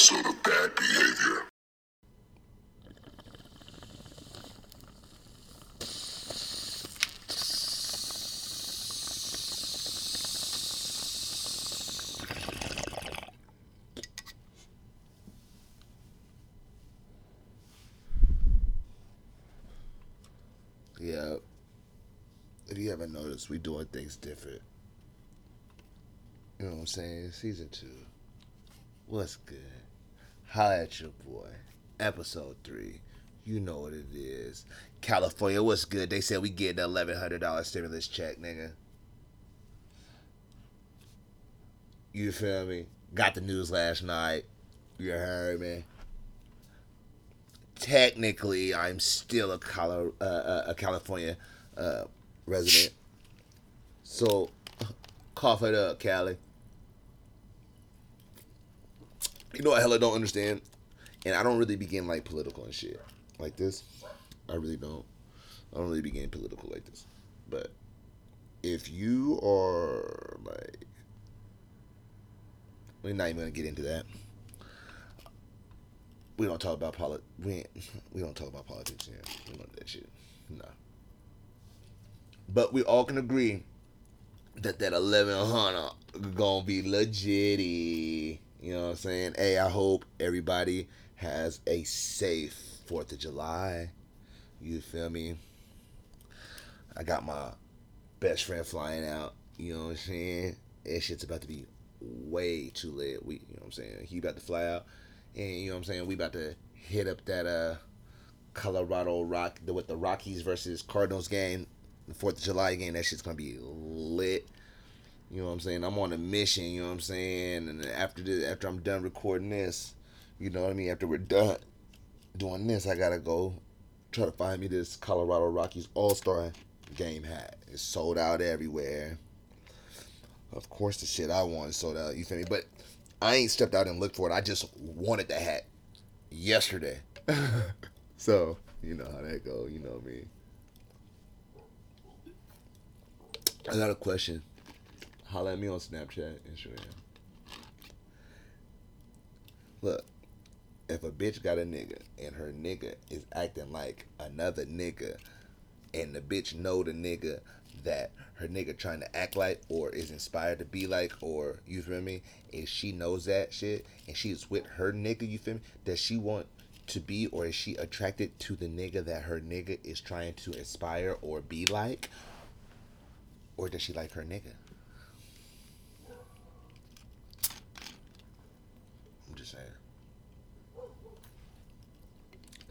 episode of Bad Behavior. Yeah. If you haven't noticed, we doing things different. You know what I'm saying? Season two. What's good? Holla at your boy. Episode three. You know what it is. California, what's good? They said we get hundred dollar stimulus check, nigga. You feel me? Got the news last night. You heard me. Technically, I'm still a, Colo- uh, uh, a California uh, resident. So, cough it up, Cali. You know what hell I don't understand? And I don't really begin like political and shit like this. I really don't. I don't really begin political like this. But if you are like we're not even gonna get into that. We don't talk about polit. We we don't talk about politics. Yeah, we don't do that shit. No. But we all can agree that that eleven hundred gonna be legitty. You know what I'm saying? Hey, I hope everybody has a safe Fourth of July. You feel me? I got my best friend flying out. You know what I'm saying? That shit's about to be way too late. We, you know what I'm saying? He about to fly out, and you know what I'm saying? We about to hit up that uh Colorado Rock the, with the Rockies versus Cardinals game, the Fourth of July game. That shit's gonna be lit. You know what I'm saying? I'm on a mission. You know what I'm saying? And after this, after I'm done recording this, you know what I mean? After we're done doing this, I gotta go try to find me this Colorado Rockies All Star game hat. It's sold out everywhere. Of course, the shit I want is sold out. You feel me? But I ain't stepped out and looked for it. I just wanted the hat yesterday. so you know how that go. You know me. I got a question. Holla at me on Snapchat, Instagram. Look, if a bitch got a nigga and her nigga is acting like another nigga, and the bitch know the nigga that her nigga trying to act like or is inspired to be like or you feel me? If she knows that shit and she's with her nigga you feel me? Does she want to be or is she attracted to the nigga that her nigga is trying to aspire or be like? Or does she like her nigga i'm just saying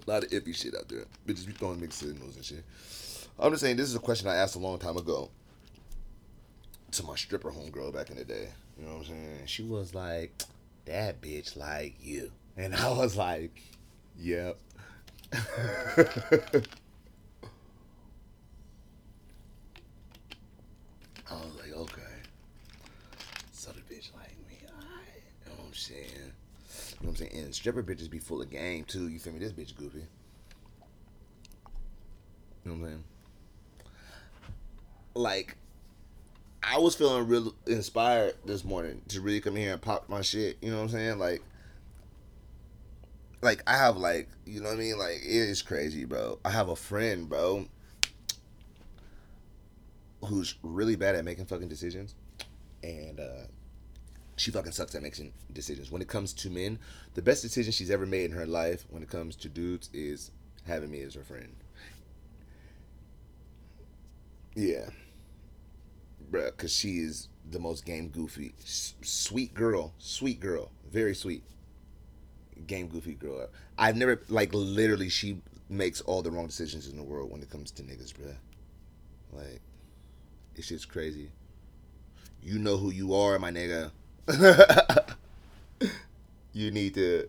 a lot of iffy shit out there bitches be throwing mixed signals and shit I'm just saying this is a question I asked a long time ago to my stripper homegirl back in the day. You know what I'm saying? She was like, "That bitch like you," and I was like, "Yep." I was like, "Okay." So the bitch like me, alright. You know what I'm saying? You know what I'm saying? And stripper bitches be full of game too. You feel me? This bitch goofy. You know what I'm saying? like I was feeling real inspired this morning to really come here and pop my shit. You know what I'm saying? Like, like I have like you know what I mean? Like it is crazy, bro. I have a friend, bro, who's really bad at making fucking decisions, and uh she fucking sucks at making decisions. When it comes to men, the best decision she's ever made in her life when it comes to dudes is having me as her friend. Yeah. Bruh, because she is the most game goofy, s- sweet girl, sweet girl, very sweet, game goofy girl. I've never, like, literally, she makes all the wrong decisions in the world when it comes to niggas, bruh. Like, it's just crazy. You know who you are, my nigga. you need to,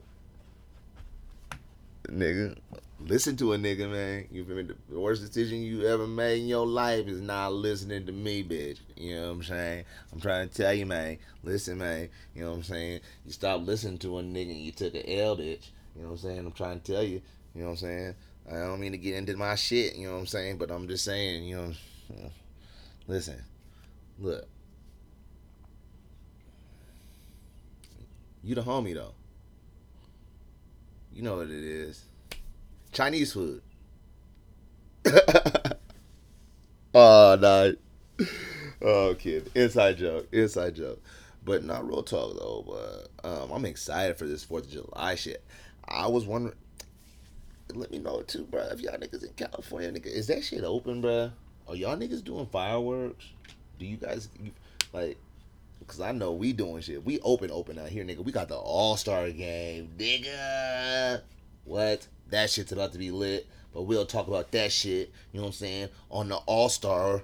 nigga, listen to a nigga, man. You me? The worst decision you ever made in your life is not listening to me, bitch. You know what I'm saying? I'm trying to tell you, man. Listen, man. You know what I'm saying? You stop listening to a nigga and you took an L, bitch. You know what I'm saying? I'm trying to tell you. You know what I'm saying? I don't mean to get into my shit. You know what I'm saying? But I'm just saying. You know. Listen. Look. You the homie though. You know what it is. Chinese food. oh no. Oh kid. Inside joke. Inside joke. But not real talk though, but um, I'm excited for this Fourth of July shit. I was wondering let me know too, bro. If y'all niggas in California, nigga, is that shit open, bro? Are y'all niggas doing fireworks? Do you guys like? Cause I know we doing shit. We open, open out here, nigga. We got the All Star game, nigga. What? That shit's about to be lit. But we'll talk about that shit. You know what I'm saying on the All Star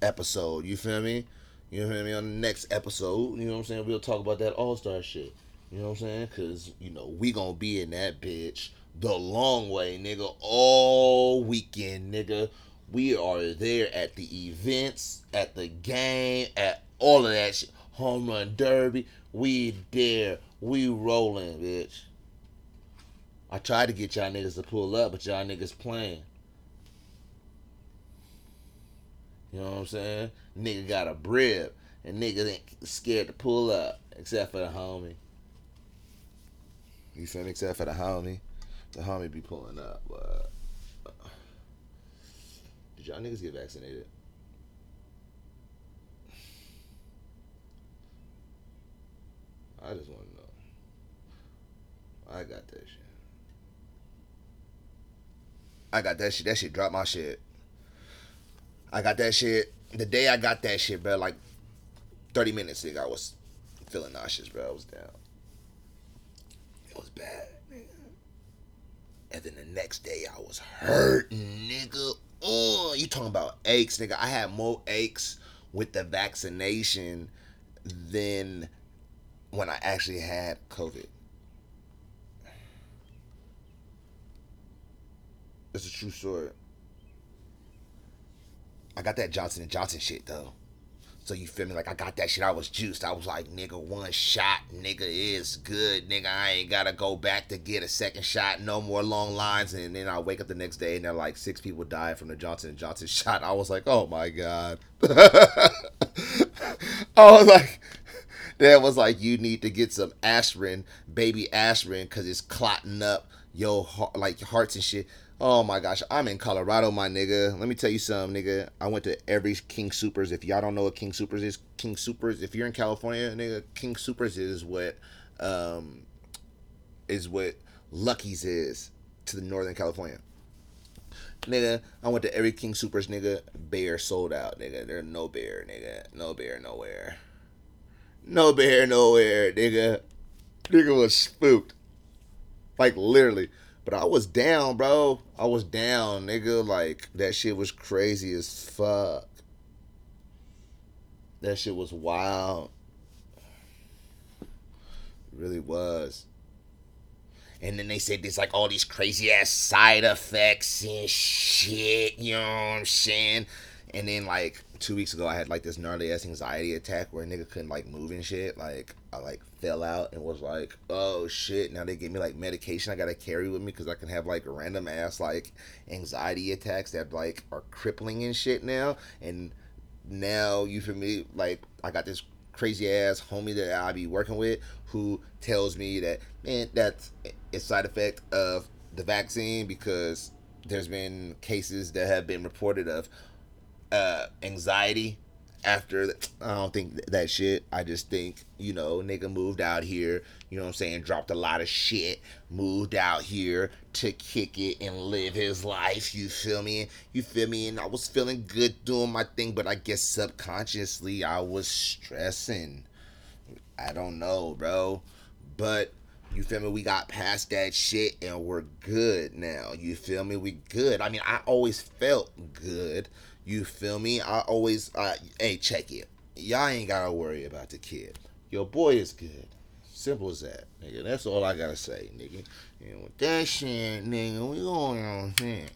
episode. You feel me? You feel me on the next episode? You know what I'm saying? We'll talk about that All Star shit. You know what I'm saying? Cause you know we gonna be in that bitch the long way, nigga, all weekend, nigga. We are there at the events, at the game, at all of that shit. Home run derby. We there. We rolling, bitch. I tried to get y'all niggas to pull up, but y'all niggas playing. You know what I'm saying? Nigga got a brib, and niggas ain't scared to pull up, except for the homie. You feel me? Except for the homie the homie be pulling up. But uh, did y'all niggas get vaccinated? I just want to know. I got that shit. I got that shit. That shit dropped my shit. I got that shit. The day I got that shit, bro, like 30 minutes ago, I was feeling nauseous, bro. I was down. It was bad. And then the next day I was hurting, nigga. Oh, you talking about aches, nigga. I had more aches with the vaccination than when I actually had COVID. It's a true story. I got that Johnson and Johnson shit though. So you feel me? Like I got that shit. I was juiced. I was like, nigga, one shot, nigga, is good. Nigga, I ain't gotta go back to get a second shot. No more long lines. And then I wake up the next day and they're like six people died from the Johnson and Johnson shot. I was like, oh my god. I was like, that was like, you need to get some aspirin, baby aspirin, because it's clotting up your heart, like your hearts and shit. Oh my gosh, I'm in Colorado, my nigga. Let me tell you something, nigga. I went to every King Supers. If y'all don't know what King Supers is, King Supers. If you're in California, nigga, King Supers is what, um, is what Lucky's is to the Northern California. Nigga, I went to every King Supers, nigga. Bear sold out, nigga. There's no bear, nigga. No bear nowhere. No bear nowhere, nigga. Nigga was spooked. Like literally. But I was down, bro. I was down, nigga. Like that shit was crazy as fuck. That shit was wild. It really was. And then they said there's like all these crazy ass side effects and shit, you know what I'm saying? And then like two weeks ago, I had like this gnarly ass anxiety attack where a nigga couldn't like move and shit. Like I like fell out and was like, oh shit. Now they gave me like medication I gotta carry with me because I can have like random ass like anxiety attacks that like are crippling and shit now. And now you feel me? Like I got this crazy ass homie that I be working with who tells me that man that's a side effect of the vaccine because there's been cases that have been reported of uh, anxiety after I don't think that shit. I just think, you know, nigga moved out here, you know what I'm saying, dropped a lot of shit, moved out here to kick it and live his life, you feel me? You feel me? And I was feeling good doing my thing, but I guess subconsciously I was stressing. I don't know, bro. But you feel me? We got past that shit and we're good now. You feel me? We good. I mean, I always felt good you feel me? I always, uh, hey, check it. Y'all ain't gotta worry about the kid. Your boy is good. Simple as that, nigga. That's all I gotta say, nigga. And with that shit, nigga, we going on here.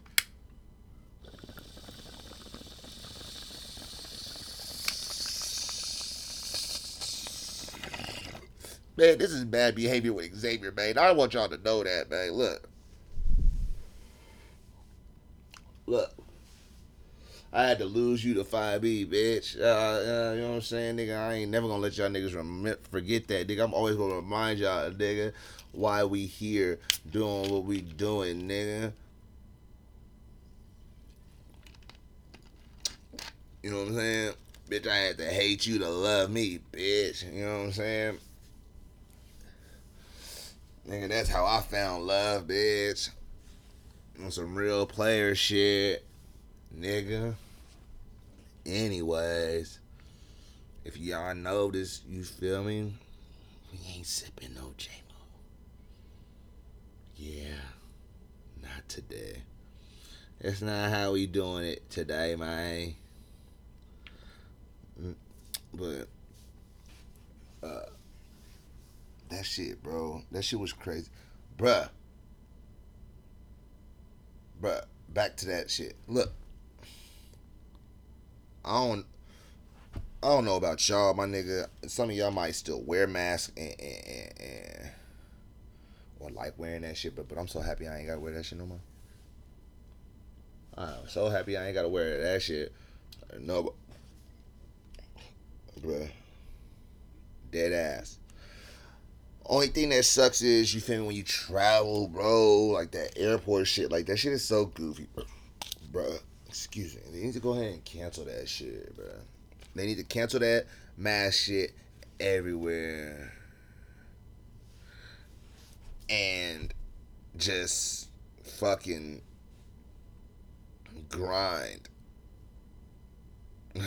Man, this is bad behavior with Xavier, man. I want y'all to know that, man. Look. Look. I had to lose you to 5B, bitch. Uh, uh, you know what I'm saying, nigga? I ain't never gonna let y'all niggas rem- forget that, nigga. I'm always gonna remind y'all, nigga, why we here doing what we doing, nigga. You know what I'm saying? Bitch, I had to hate you to love me, bitch. You know what I'm saying? Nigga, that's how I found love, bitch. On some real player shit, nigga. Anyways, if y'all notice, you feel me? We ain't sipping no J-Mo. Yeah, not today. That's not how we doing it today, man. Mm, But uh that shit, bro. That shit was crazy. Bruh. Bruh. Back to that shit. Look. I don't I don't know about y'all, my nigga. Some of y'all might still wear masks and, and, and, and or like wearing that shit, but but I'm so happy I ain't gotta wear that shit no more. I'm so happy I ain't gotta wear that shit. No, bruh, dead ass. Only thing that sucks is you feel me when you travel, bro. Like that airport shit, like that shit is so goofy, bro. Excuse me. They need to go ahead and cancel that shit, bro. They need to cancel that mask shit everywhere. And just fucking grind. you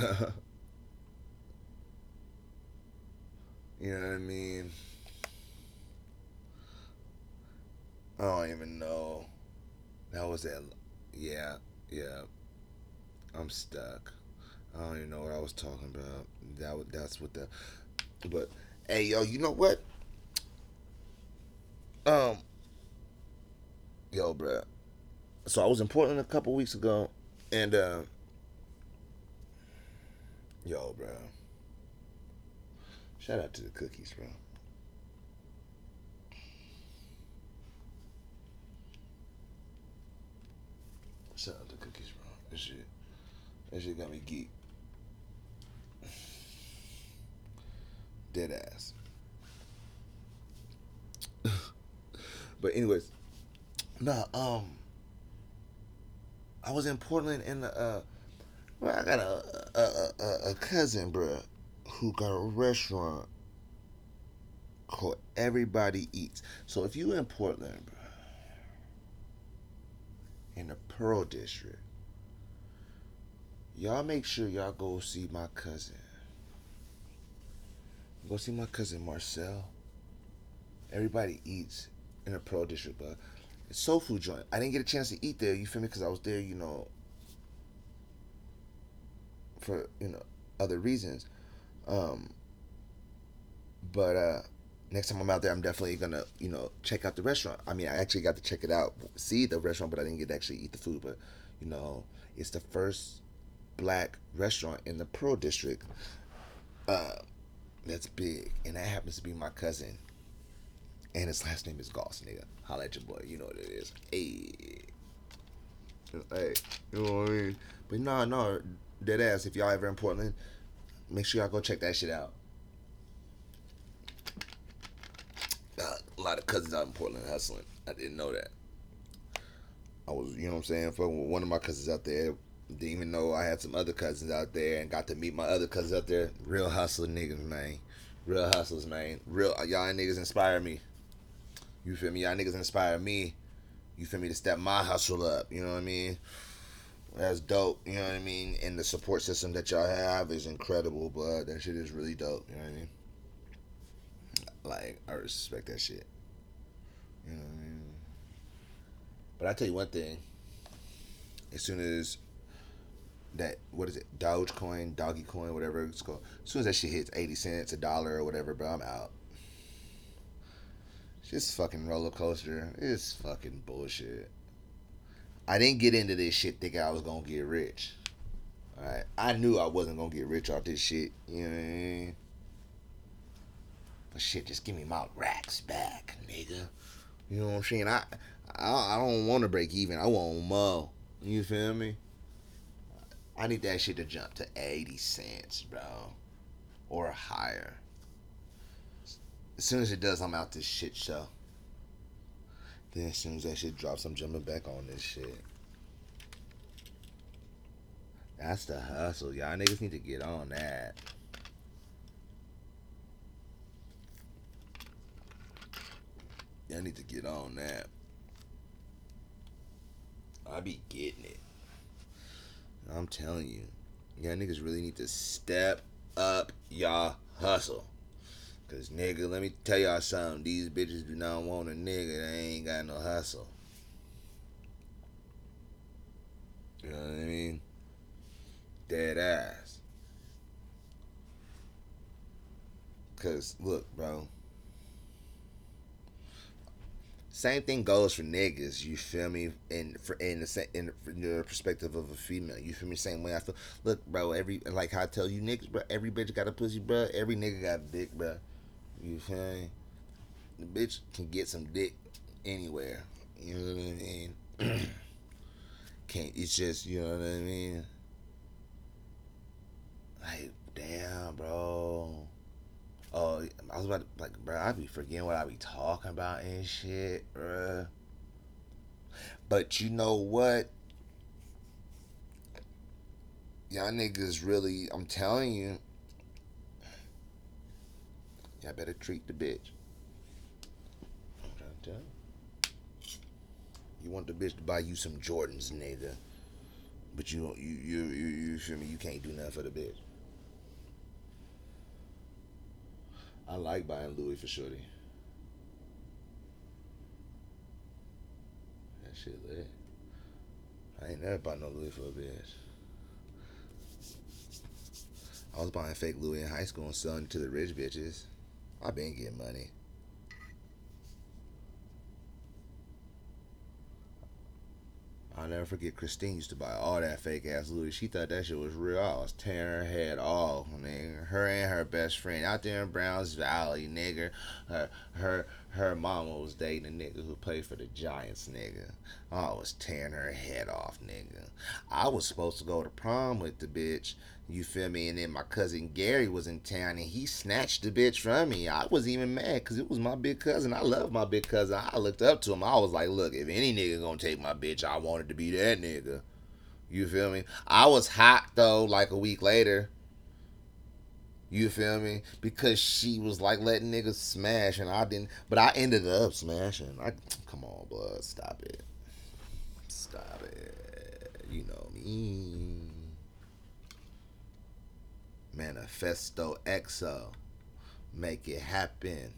know what I mean? I don't even know. That was that. Yeah, yeah. I'm stuck. I don't even know what I was talking about. That that's what the. But hey, yo, you know what? Um. Yo, bruh. So I was in Portland a couple weeks ago, and uh. Yo, bro. Shout out to the cookies, bro. Shout out to cookies, bro. That shit, that shit got me geek. Dead ass. but anyways, nah. Um, I was in Portland and the uh, well, I got a a, a, a cousin, bruh, who got a restaurant called Everybody Eats. So if you in Portland, in the Pearl District, y'all make sure y'all go see my cousin. Go see my cousin Marcel. Everybody eats in the Pearl District, but it's soul food joint. I didn't get a chance to eat there. You feel me? Because I was there, you know, for you know other reasons. Um, but uh, next time I'm out there, I'm definitely gonna you know check out the restaurant. I mean, I actually got to check it out, see the restaurant, but I didn't get to actually eat the food. But you know, it's the first black restaurant in the Pearl District. Uh, that's big, and that happens to be my cousin. And his last name is Goss, nigga. Holla at your boy, you know what it is. Hey. Hey, you know what I mean? But no, no, dead ass. If y'all ever in Portland, make sure y'all go check that shit out. Uh, a lot of cousins out in Portland hustling. I didn't know that. I was, you know what I'm saying, with one of my cousins out there. Even know I had some other cousins out there and got to meet my other cousins out there. Real hustler niggas, man. Real hustlers, man. Real y'all niggas inspire me. You feel me? Y'all niggas inspire me. You feel me to step my hustle up. You know what I mean? That's dope. You know what I mean? And the support system that y'all have is incredible, but that shit is really dope. You know what I mean? Like I respect that shit. You know what I mean? But I tell you one thing. As soon as that what is it, Dogecoin, Doggy Coin, whatever it's called. As soon as that shit hits eighty cents, a dollar or whatever, bro, I'm out. It's just fucking roller coaster. It's fucking bullshit. I didn't get into this shit thinking I was gonna get rich. Alright. I knew I wasn't gonna get rich off this shit. You know what I mean? But shit, just give me my racks back, nigga. You know what I'm saying? I I, I don't want to break even. I want more. You feel me? I need that shit to jump to 80 cents, bro. Or higher. As soon as it does, I'm out this shit show. Then as soon as that shit drops, I'm jumping back on this shit. That's the hustle. Y'all niggas need to get on that. Y'all need to get on that. I be getting it. I'm telling you. Y'all niggas really need to step up y'all hustle. Cause nigga, let me tell y'all something. These bitches do not want a nigga that ain't got no hustle. You know what I mean? Dead ass. Cause look, bro. Same thing goes for niggas. You feel me? In for in the in the perspective of a female, you feel me? Same way I feel. Look, bro. Every like how I tell you niggas, bro. Every bitch got a pussy, bro. Every nigga got a dick, bro. You feel me? The bitch can get some dick anywhere. You know what I mean? Can't. It's just you know what I mean. Like damn, bro. Oh, I was about like, bro, I be forgetting what I be talking about and shit, bro. But you know what? Y'all niggas really, I'm telling you, y'all better treat the bitch. I'm trying to tell you. You want the bitch to buy you some Jordans, nigga. But you, you, you, you, you feel me? You can't do nothing for the bitch. I like buying Louis for Shorty. That shit lit. I ain't never bought no Louis for a bitch. I was buying fake Louis in high school and selling it to the rich bitches. I been getting money. I'll never forget Christine used to buy all that fake ass Louis. She thought that shit was real. I was tearing her head off, nigga. Her and her best friend out there in Browns Valley, nigga. Her her her mama was dating a nigga who played for the Giants, nigga. I was tearing her head off, nigga. I was supposed to go to prom with the bitch. You feel me? And then my cousin Gary was in town and he snatched the bitch from me. I was even mad because it was my big cousin. I love my big cousin. I looked up to him. I was like, look, if any nigga gonna take my bitch, I wanted to be that nigga. You feel me? I was hot though, like a week later. You feel me? Because she was like letting niggas smash and I didn't but I ended up smashing. I come on, bud, stop it. Stop it. You know me. Manifesto EXO. Make it happen.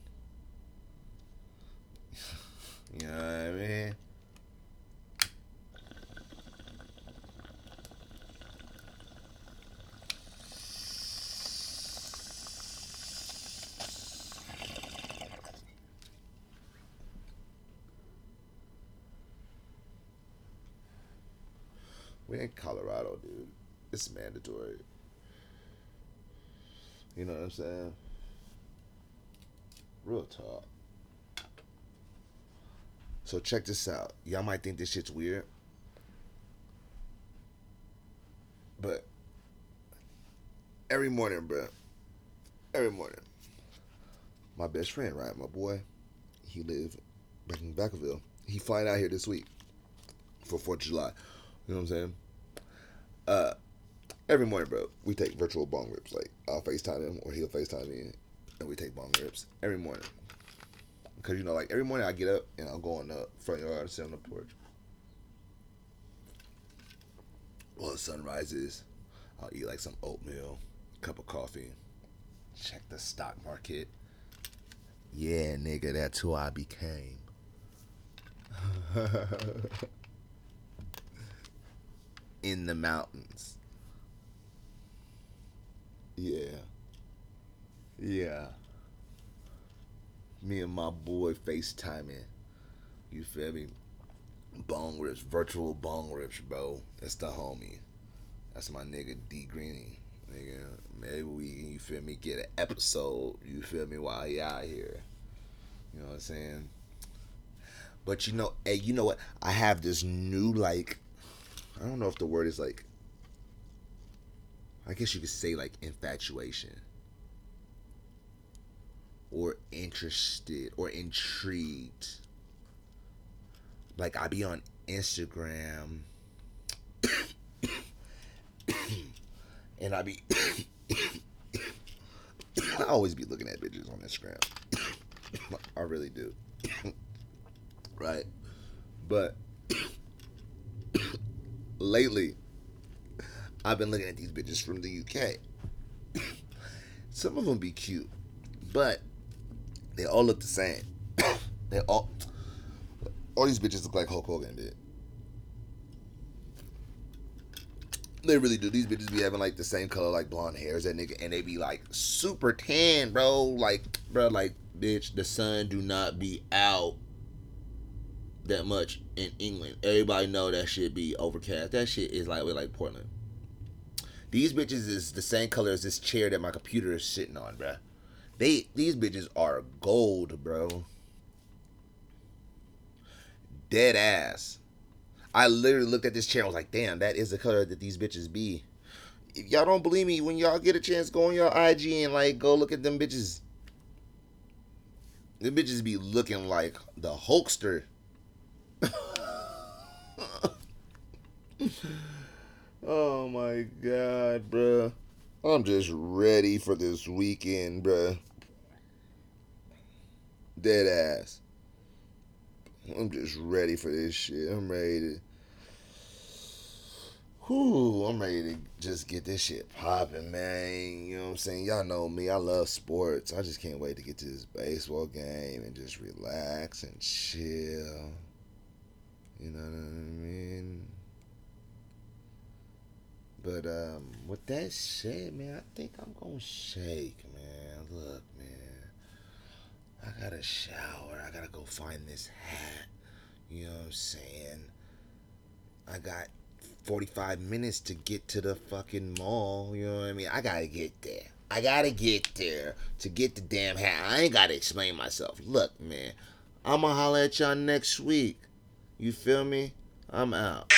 you know what I mean? We're in Colorado, dude. It's mandatory. You know what I'm saying? Real talk. So check this out. Y'all might think this shit's weird. But every morning, bro. Every morning. My best friend, right? My boy. He live back in Vacaville. He flying out here this week for 4th of July. You know what I'm saying? Uh every morning, bro, we take virtual bong rips. Like I'll FaceTime him or he'll FaceTime me, and we take bong rips every morning. Because you know, like every morning I get up and I'll go in the front yard sit on the porch. While the sun rises, I'll eat like some oatmeal, cup of coffee, check the stock market. Yeah, nigga, that's who I became. in the mountains. Yeah. Yeah. Me and my boy FaceTiming. You feel me? Bong rips, virtual bong rips, bro. That's the homie. That's my nigga D Greeny. Nigga, maybe we, you feel me, get an episode, you feel me, while he out here. You know what I'm saying? But you know, hey, you know what? I have this new like I don't know if the word is like I guess you could say like infatuation or interested or intrigued. Like I be on Instagram and I be I always be looking at bitches on Instagram. I really do. right? But lately I've been looking at these bitches from the UK. Some of them be cute, but they all look the same. they all all these bitches look like Hulk Hogan did. They really do. These bitches be having like the same color, like blonde hair as that nigga, and they be like super tan, bro. Like, bro, like, bitch, the sun do not be out that much in England. Everybody know that shit be overcast. That shit is like with like Portland. These bitches is the same color as this chair that my computer is sitting on, bro. They these bitches are gold, bro. Dead ass. I literally looked at this chair. I was like, damn, that is the color that these bitches be. If y'all don't believe me, when y'all get a chance, go on your IG and like go look at them bitches. The bitches be looking like the Hulkster. oh my god, bruh. I'm just ready for this weekend, bruh. Dead ass. I'm just ready for this shit. I'm ready to. Whew, I'm ready to just get this shit popping, man. You know what I'm saying? Y'all know me. I love sports. I just can't wait to get to this baseball game and just relax and chill. You know what I mean? But um, with that said, man, I think I'm gonna shake, man. Look, man, I gotta shower. I gotta go find this hat. You know what I'm saying? I got 45 minutes to get to the fucking mall. You know what I mean? I gotta get there. I gotta get there to get the damn hat. I ain't gotta explain myself. Look, man, I'ma holler at y'all next week. You feel me? I'm out.